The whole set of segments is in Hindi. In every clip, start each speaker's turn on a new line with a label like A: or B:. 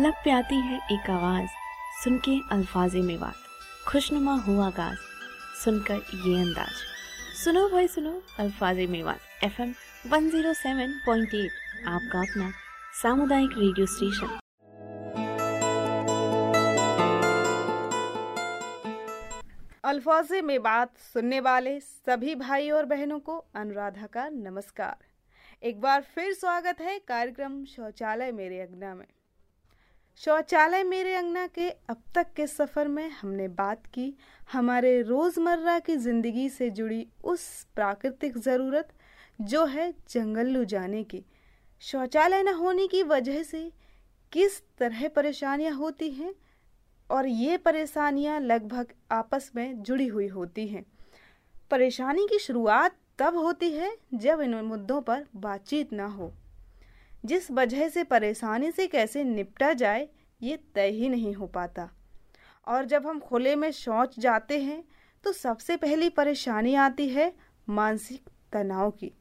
A: लब पे आती है एक आवाज़। सुन के अल्फाज में बात। खुशनुमा हुआ आगाज़। सुनकर ये अंदाज। सुनो भाई, सुनो। अल्फाज में बात। F M one zero seven point eight. आपका अपना सामुदायिक रेडियो स्टेशन।
B: अल्फाज में बात सुनने वाले सभी भाई और बहनों को अनुराधा का नमस्कार। एक बार फिर स्वागत है कार्यक्रम शौचालय मेरे अंगना में। शौचालय मेरे अंगना के अब तक के सफ़र में हमने बात की। हमारे रोज़मर्रा की ज़िंदगी से जुड़ी उस प्राकृतिक ज़रूरत जो है जंगल जाने की। शौचालय न होने की वजह से किस तरह परेशानियाँ होती हैं और ये परेशानियाँ लगभग आपस में जुड़ी हुई होती हैं। परेशानी की शुरुआत तब होती है जब इन मुद्दों पर बातचीत ना हो। जिस वजह से परेशानी से कैसे निपटा जाए, ये तय ही नहीं हो पाता। और जब हम खुले में शौच जाते हैं तो सबसे पहली परेशानी आती है मानसिक तनाव की।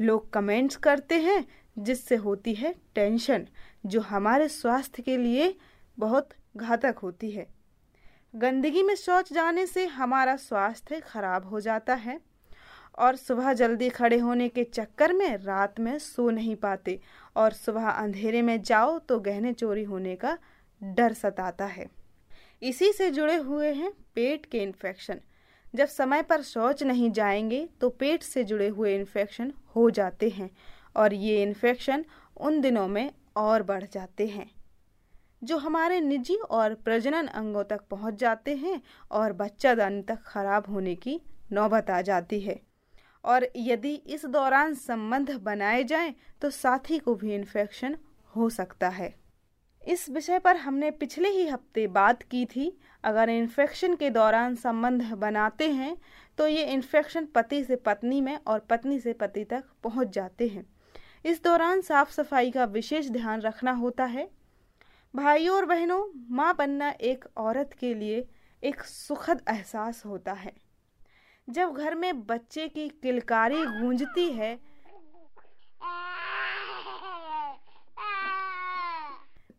B: लोग कमेंट्स करते हैं, जिससे होती है टेंशन, जो हमारे स्वास्थ्य के लिए बहुत घातक होती है। गंदगी में शौच जाने से हमारा स्वास्थ्य खराब हो जाता है। और सुबह जल्दी खड़े होने के चक्कर में रात में सो नहीं पाते और सुबह अंधेरे में जाओ तो गहने चोरी होने का डर सताता है। इसी से जुड़े हुए हैं पेट के इन्फेक्शन जब समय पर शौच नहीं जाएँगे तो पेट से जुड़े हुए इन्फेक्शन हो जाते हैं और ये इन्फेक्शन उन दिनों में और बढ़ जाते हैं, जो हमारे निजी और प्रजनन अंगों तक पहुँच जाते हैं और बच्चादानी तक खराब होने की नौबत आ जाती है। और यदि इस दौरान संबंध बनाए जाएँ तो साथी को भी इन्फेक्शन हो सकता है। इस विषय पर हमने पिछले ही हफ़्ते बात की थी। अगर इन्फेक्शन के दौरान संबंध बनाते हैं तो ये इन्फेक्शन पति से पत्नी में और पत्नी से पति तक पहुँच जाते हैं। इस दौरान साफ़ सफ़ाई का विशेष ध्यान रखना होता है। भाइयों और बहनों, माँ बनना एक औरत के लिए एक सुखद एहसास होता है। जब घर में बच्चे की किलकारी गूंजती है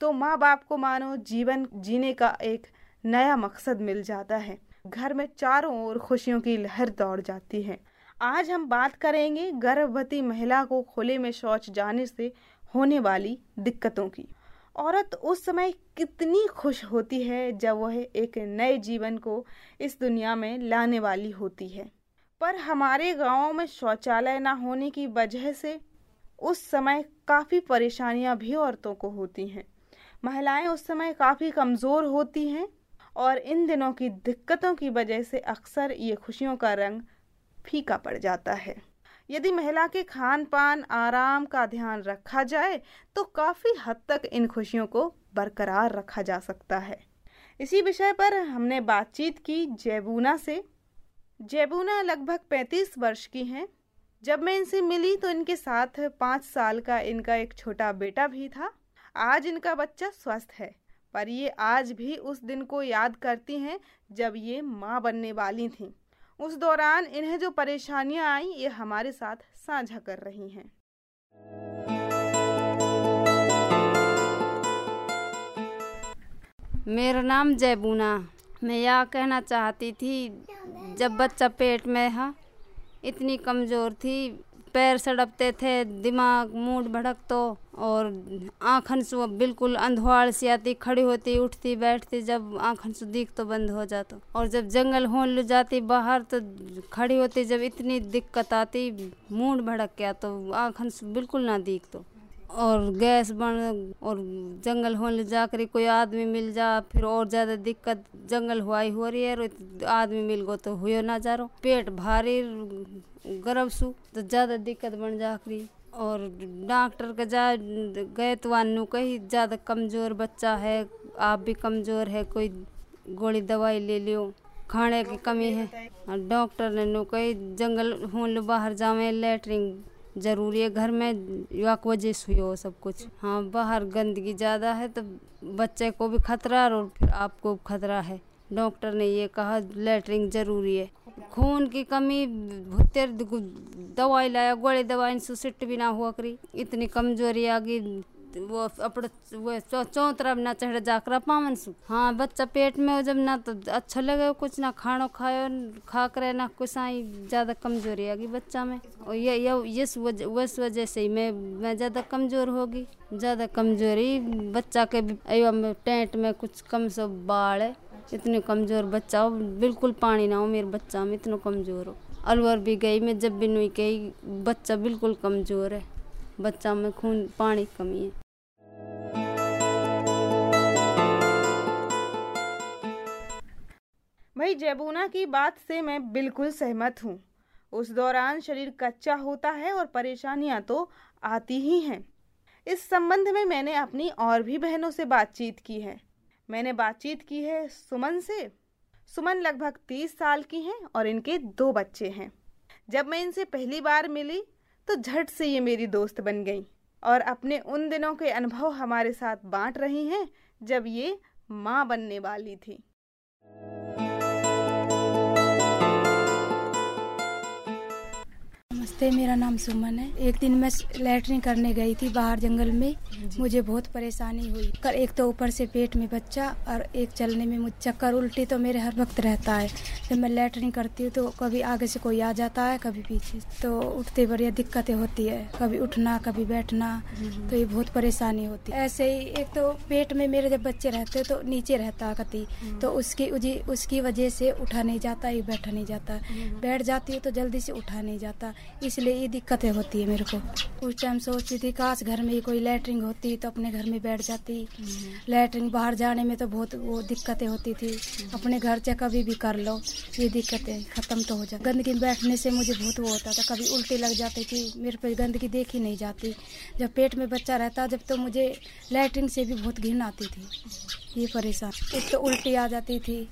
B: तो माँ बाप को मानो जीवन जीने का एक नया मकसद मिल जाता है। घर में चारों ओर खुशियों की लहर दौड़ जाती है। आज हम बात करेंगे गर्भवती महिला को खुले में शौच जाने से होने वाली दिक्कतों की। औरत उस समय कितनी खुश होती है जब वह एक नए जीवन को इस दुनिया में लाने वाली होती है। पर हमारे गाँवों में शौचालय ना होने की वजह से उस समय काफ़ी परेशानियाँ भी औरतों को होती हैं। महिलाएँ उस समय काफ़ी कमज़ोर होती हैं और इन दिनों की दिक्कतों की वजह से अक्सर ये खुशियों का रंग फीका पड़ जाता है। यदि महिला के खान पान आराम का ध्यान रखा जाए तो काफ़ी हद तक इन खुशियों को बरकरार रखा जा सकता है। इसी विषय पर हमने बातचीत की जैबूना से। जैबूना लगभग पैंतीस वर्ष की हैं। जब मैं इनसे मिली तो इनके साथ पाँच साल का इनका एक छोटा बेटा भी था। आज इनका बच्चा स्वस्थ है, पर ये आज भी उस दिन को याद करती हैं जब ये माँ बनने वाली थीं। उस दौरान इन्हें जो परेशानियाँ आई, ये हमारे साथ साझा कर रही हैं।
C: मेरा नाम जयबूना मैं यह कहना चाहती थी, जब बच्चा पेट में है, इतनी कमज़ोर थी पैर सड़पते थे, दिमाग, मूड भड़क तो और आँखन सु बिल्कुल अंधवाड़ सी आती, खड़ी होती, उठती, बैठती, जब आँखन सु दिख तो बंद हो जाता। और जब जंगल होन लु जाती, बाहर तो खड़ी होती, जब इतनी दिक्कत आती, मूड भड़क गया तो आँखन सु बिल्कुल ना दिख तो और गैस बन और जंगल होने जा कर कोई आदमी मिल जा, फिर और ज़्यादा दिक्कत जंगल हुआ ही हो रही है आदमी मिल गो तो हुए ना जा रो पेट भारी गर्भ सु तो ज़्यादा दिक्कत बन जा करी और डॉक्टर के जा, गए तो वानू कहीं, ज़्यादा कमज़ोर बच्चा है, आप भी कमज़ोर है, कोई गोली दवाई ले लियो, खाने की कमी है। डॉक्टर ने नु कही, जंगल होने बाहर जावे लेटरिन ज़रूरी है। घर में युवा वजह से हो सब कुछ। हाँ बाहर गंदगी ज़्यादा है तो बच्चे को भी खतरा और फिर आपको खतरा है। डॉक्टर ने ये कहा लेटरिन ज़रूरी है। खून की कमी भुत्तर दवाई लाया, गोली दवाई सुसिट भी ना हुआ करी। इतनी कमज़ोरी आ गई वो अपने वो चौ तरफ़ ना चढ़ जाकर पावन सु। हाँ बच्चा पेट में हो जब ना तो अच्छा लगे, कुछ ना खानो खायो खा कर ना, कुछ आई ज़्यादा कमज़ोरी आ गई बच्चा में। और ये ये, इस वजह वजह से ही मैं मैं ज़्यादा कमज़ोर होगी। ज़्यादा कमज़ोरी, बच्चा के टेंट में कुछ कम सब बाढ़ है, इतने कमज़ोर बच्चा हो, बिल्कुल पानी ना हो मेरे बच्चा में, इतना कमज़ोर हो। अलवर भी गई, मैं जब भी नहीं गई, बच्चा बिल्कुल कमज़ोर है। बच्चा में खून, पानी कमी है।
B: भाई जैबूना की बात से मैं बिल्कुल सहमत हूँ। उस दौरान शरीर कच्चा होता है और परेशानियाँ तो आती ही हैं। इस संबंध में मैंने अपनी और भी बहनों से बातचीत की है। मैंने बातचीत की है सुमन से। सुमन लगभग तीस साल की हैं और इनके दो बच्चे हैं। जब मैं इनसे पहली बार मिली तो झट से ये मेरी दोस्त बन गई और अपने उन दिनों के अनुभव हमारे साथ बांट रही हैं जब ये माँ बनने वाली थी।
D: नमस्ते मेरा नाम सुमन है। एक दिन मैं लेटरिन करने गई थी बाहर जंगल में। मुझे बहुत परेशानी हुई। कर एक तो ऊपर से पेट में बच्चा और एक चलने में मुझे चक्कर उल्टी तो मेरे हर वक्त रहता है। जब मैं लेटरिन करती हूँ तो कभी आगे से कोई आ जाता है कभी पीछे। तो उठते बढ़िया दिक्कतें होती है। कभी उठना कभी बैठना तो ये बहुत परेशानी होती है। ऐसे ही एक तो पेट में मेरे जब बच्चे रहते तो नीचे रहता कति। तो उसकी उसकी वजह से उठा नहीं जाता ये बैठा नहीं जाता। बैठ जाती हूँ तो जल्दी से उठा नहीं जाता। इसलिए ये दिक्कतें होती है मेरे को। उस टाइम सोचती थी, काश घर में ही कोई लेटरिन होती तो अपने घर में बैठ जाती। लेटरिन बाहर जाने में तो बहुत वो दिक्कतें होती थी। अपने घर से कभी भी कर लो, ये दिक्कतें खत्म तो हो जाती। गंदगी में बैठने से मुझे बहुत वो होता था, कभी उल्टी लग जाती थी, मेरे पे गंदगी देखी नहीं जाती। जब पेट में बच्चा रहता, जब तो मुझे लेटरिन से भी बहुत घिन आती थी, ये परेशान। एक तो उल्टी आ जाती थी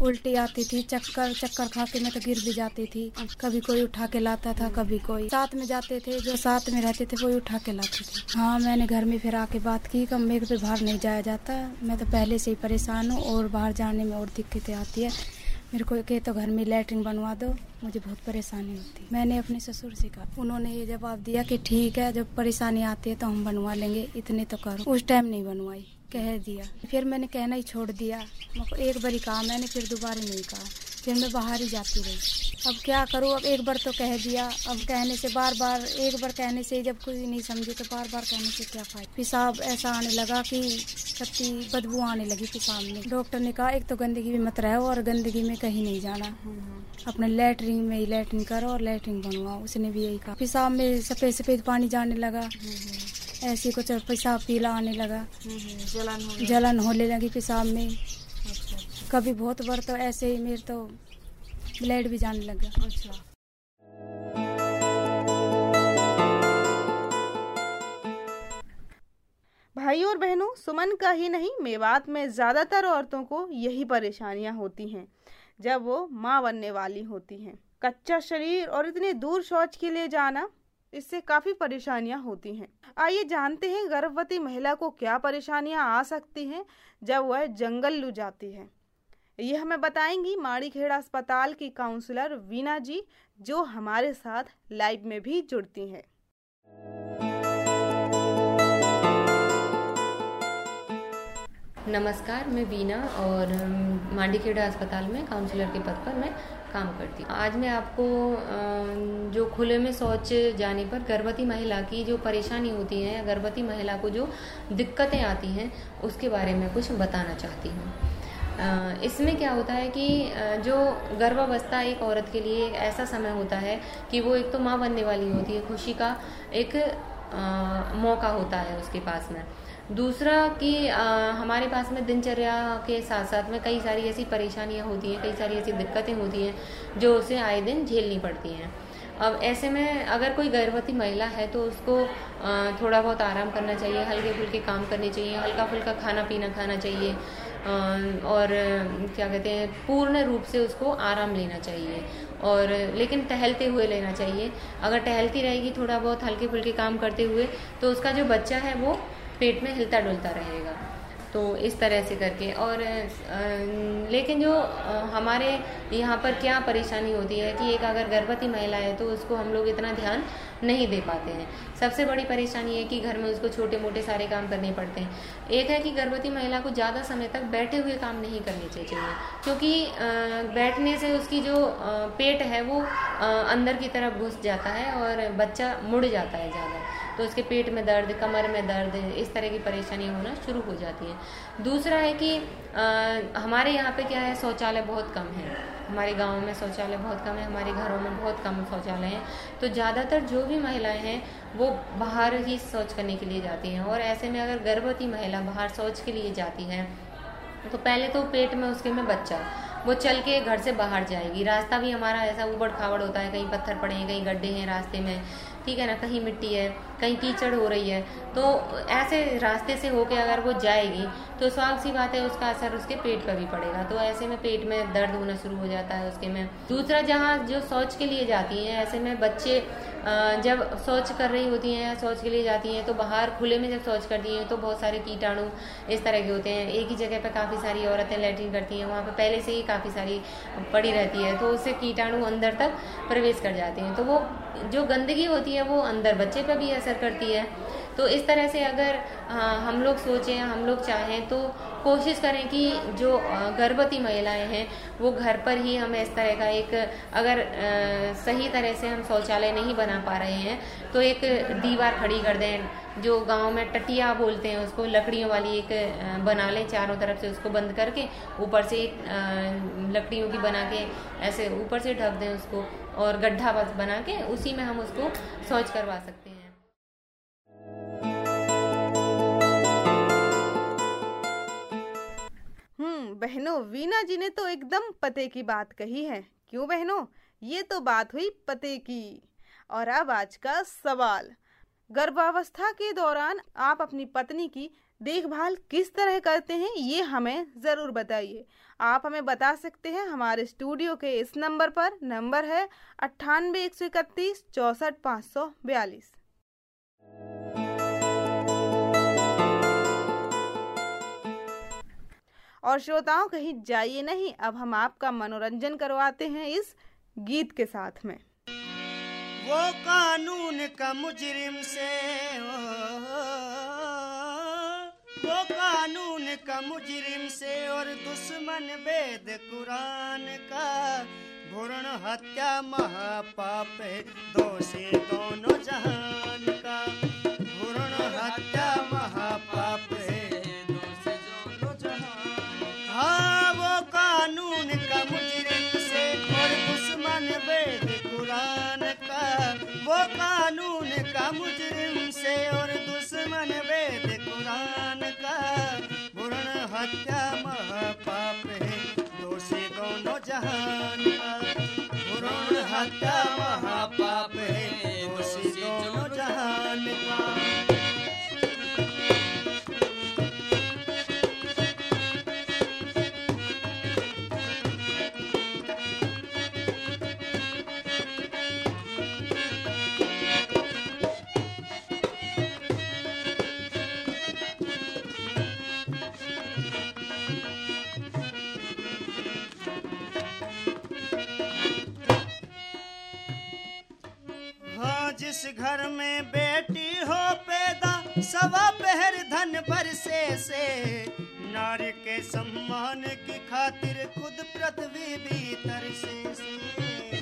D: उल्टी आती थी, चक्कर चक्कर खा के मैं तो गिर भी जाती थी। कभी कोई उठा के लाता था, कभी कोई। साथ में जाते थे, जो साथ में रहते थे, वही उठा के लाते थे। हाँ मैंने घर में फिर आके बात की, कम मेरे पे बाहर नहीं जाया जाता। मैं तो पहले से ही परेशान हूँ और बाहर जाने में और दिक्कतें आती है। मेरे को कहे तो घर में लेटरिन बनवा दो, मुझे बहुत परेशानी होती मैंने अपने ससुर से कहा, उन्होंने ये जवाब दिया कि ठीक है, जब परेशानी आती है तो हम बनवा लेंगे, इतने तो करो। उस टाइम नहीं बनवाई। कह दिया। फिर मैंने कहना ही छोड़ दिया। एक बार ही कहा, मैंने फिर दोबारा नहीं कहा। फिर मैं बाहर ही जाती रही। अब क्या करूँ? अब एक बार तो कह दिया। अब कहने से बार बार, एक बार कहने से जब कोई नहीं समझे तो बार बार कहने से क्या फ़ायदा? पेशाब ऐसा आने लगा कि सत्ती बदबू आने लगी पेशाब में। डॉक्टर ने कहा, एक तो गंदगी में मत रहो और गंदगी में कहीं नहीं जाना। अपने लेटरिन में ही लेटरिन करो और लेटरिन बनवाओ। उसने भी यही कहा। पेशाब में सफ़ेद सफ़ेद पानी जाने लगा। ऐसे कुछ पेशाब पीला आने लगा। जलन जलन होने लगी पेशाब में। अच्छा, अच्छा। कभी बहुत बार तो ऐसे ही मेरे तो ब्लड भी जाने लगा। अच्छा।
B: भाई और बहनों सुमन का ही नहीं मेवात में ज़्यादातर औरतों को यही परेशानियाँ होती हैं जब वो माँ बनने वाली होती हैं। कच्चा शरीर और इतने दूर शौच के लिए जाना इससे काफ़ी परेशानियाँ होती हैं। आइए जानते हैं गर्भवती महिला को क्या परेशानियाँ आ सकती हैं जब वह जंगल लू जाती है। यह हमें बताएँगी माड़ीखेड़ा अस्पताल की काउंसलर वीना जी, जो हमारे साथ लाइव में भी जुड़ती हैं।
E: नमस्कार मैं वीना और मांडीखेड़ा अस्पताल में काउंसलर के पद पर मैं काम करती हूँ। आज मैं आपको जो खुले में शौच जाने पर गर्भवती महिला की जो परेशानी होती है या गर्भवती महिला को जो दिक्कतें आती हैं उसके बारे में कुछ बताना चाहती हूँ। इसमें क्या होता है कि जो गर्भावस्था एक औरत के लिए ऐसा समय होता है कि वो एक तो माँ बनने वाली होती है खुशी का एक आ, मौका होता है उसके पास में। दूसरा कि हमारे पास में दिनचर्या के साथ साथ में कई सारी ऐसी परेशानियाँ होती हैं, कई सारी ऐसी दिक्कतें होती हैं, जो उसे आए दिन झेलनी पड़ती हैं। अब ऐसे में अगर कोई गर्भवती महिला है तो उसको थोड़ा बहुत आराम करना चाहिए हल्के फुल्के काम करने चाहिए हल्का फुल्का खाना पीना खाना चाहिए और क्या कहते हैं, पूर्ण रूप से उसको आराम लेना चाहिए, और लेकिन टहलते हुए लेना चाहिए। अगर टहलती रहेगी थोड़ा बहुत हल्के फुल्के काम करते हुए तो उसका जो बच्चा है वो पेट में हिलता डुलता रहेगा। तो इस तरह से करके और लेकिन जो हमारे यहाँ पर क्या परेशानी होती है कि एक अगर गर्भवती महिला है तो उसको हम लोग इतना ध्यान नहीं दे पाते हैं। सबसे बड़ी परेशानी है कि घर में उसको छोटे मोटे सारे काम करने पड़ते हैं। एक है कि गर्भवती महिला को ज़्यादा समय तक बैठे हुए काम नहीं करने चाहिए क्योंकि बैठने से उसकी जो पेट है वो अंदर की तरफ़ घुस जाता है और बच्चा मुड़ जाता है ज़्यादा। तो उसके पेट में दर्द कमर में दर्द इस तरह की परेशानी होना शुरू हो जाती है। दूसरा है कि आ, हमारे यहाँ पे क्या है शौचालय बहुत कम है। हमारे गाँव में शौचालय बहुत कम है हमारे घरों में बहुत कम शौचालय हैं। तो ज़्यादातर जो भी महिलाएँ हैं वो बाहर ही शौच करने के लिए जाती हैं। और ऐसे में अगर गर्भवती महिला बाहर शौच के लिए जाती है तो पहले तो पेट में उसके में बच्चा वो चल के घर से बाहर जाएगी। रास्ता भी हमारा ऐसा उबड़ खाबड़ होता है कहीं पत्थर पड़े हैं कहीं गड्ढे हैं रास्ते में। ठीक है ना कहीं मिट्टी है कहीं कीचड़ हो रही है तो ऐसे रास्ते से होके अगर वो जाएगी तो स्वाभाविक सी बात है, उसका असर उसके पेट पर भी पड़ेगा। तो ऐसे में पेट में दर्द होना शुरू हो जाता है उसके में। दूसरा, जहाँ जो शौच के लिए जाती हैं, ऐसे में बच्चे जब शौच कर रही होती हैं, शौच के लिए जाती हैं तो बाहर खुले में जब शौच करती हैं तो बहुत सारे कीटाणु इस तरह के होते हैं। एक ही जगह पर काफ़ी सारी औरतें लेटरिन करती हैं, वहाँ पर पहले से ही काफ़ी सारी पड़ी रहती है तो उससे कीटाणु अंदर तक प्रवेश कर जाते हैं। तो वो जो गंदगी होती है, वो अंदर, बच्चे पर भी असर करती है। तो इस तरह से अगर हम लोग सोचें, हम लोग चाहें तो कोशिश करें कि जो गर्भवती महिलाएँ हैं, वो घर पर ही हमें इस तरह का एक, अगर सही तरह से हम शौचालय नहीं बना पा रहे हैं तो एक दीवार खड़ी कर दें, जो गाँव में टटिया बोलते हैं, उसको लकड़ियों वाली एक बना लें, चारों तरफ़ से उसको बंद करके, ऊपर से लकड़ियों की बना के, ऐसे ऊपर से ढक दें उसको, और गड्ढा बना के, उसी में हम उसको शौच करवा सकते हैं।
B: बहनों, वीना जी ने तो एकदम पते की बात कही है। क्यों बहनों? ये तो बात हुई पते की। और अब आज का सवाल। गर्भावस्था के दौरान आप अपनी पत्नी की देखभाल किस तरह करते हैं, ये हमें ज़रूर बताइए। आप हमें बता सकते हैं, हमारे स्टूडियो के इस नंबर पर नंबर है अट्ठानबे एक सौ इकतीस, चौसठ, पाँच सौ बयालीस। और श्रोताओं, कहीं जाइए नहीं, अब हम आपका मनोरंजन करवाते हैं इस गीत के साथ में।
F: वो कानून का मुजरिम से वो कानून का मुजरिम से और दुश्मन वेद कुरान का भूर्ण हत्या, महापाप, दोषी दोनों जहान जहान का हत्या महापाप है। घर में बेटी हो पैदा सवा पहर धन बरसे से नारी के सम्मान की खातिर खुद पृथ्वी भीतर से, से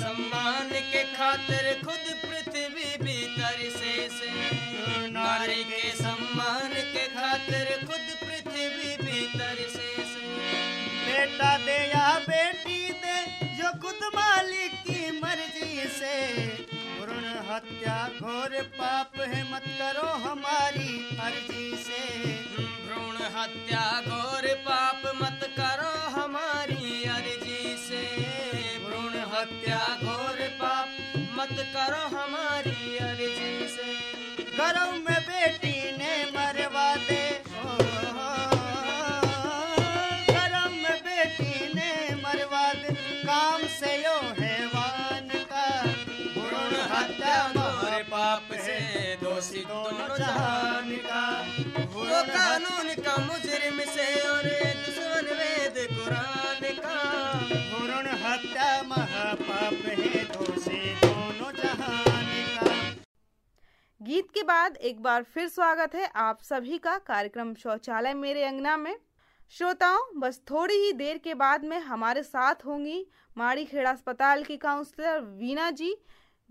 G: सम्मान के खातिर खुद पृथ्वी भीतर से से नारी के सम्मान के खातिर खुद पृथ्वी भीतर से से
F: बेटा दे या बेटी दे जो खुद मालिक की मर्ज़ी से। हत्या घोर पाप है मत करो हमारी अर्जी से।
G: भ्रूण हत्या, घोर पाप, मत करो हमारी अर्जी से। भ्रूण हत्या, घोर पाप, मत करो
F: कानून का मुजरिम से और सुन वेद कुरान का। भ्रूण हत्या
G: महापाप है दोषी दोनों जहान का। गीत के
B: बाद एक बार फिर स्वागत है आप सभी का कार्यक्रम शौचालय मेरे अंगना में। श्रोताओं बस थोड़ी ही देर के बाद में हमारे साथ होंगी माड़ी खेड़ा अस्पताल की काउंसलर वीना जी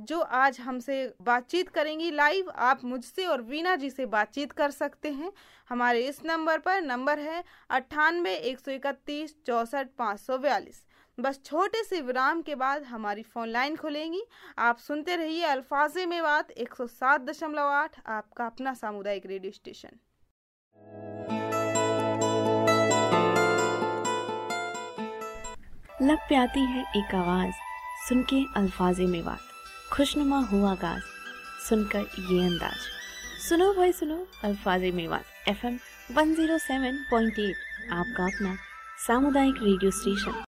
B: जो आज हमसे बातचीत करेंगी लाइव आप मुझसे और वीना जी से बातचीत कर सकते हैं। हमारे इस नंबर पर नंबर है अट्ठानबे एक सौ इकतीस, चौसठ, पाँच सौ बयालीस। बस छोटे से विराम के बाद हमारी फ़ोन लाइन खुलेंगी। आप सुनते रहिए अल्फाजे में बात 107.8 आपका अपना सामुदायिक रेडियो स्टेशन
A: लग पे आती है एक आवाज़ सुन के अल्फाजे में बात। खुशनुमा हुआ गाज सुनकर ये अंदाज। सुनो भाई, सुनो, अल्फाज मेवा F M one zero seven point eight आपका अपना सामुदायिक रेडियो स्टेशन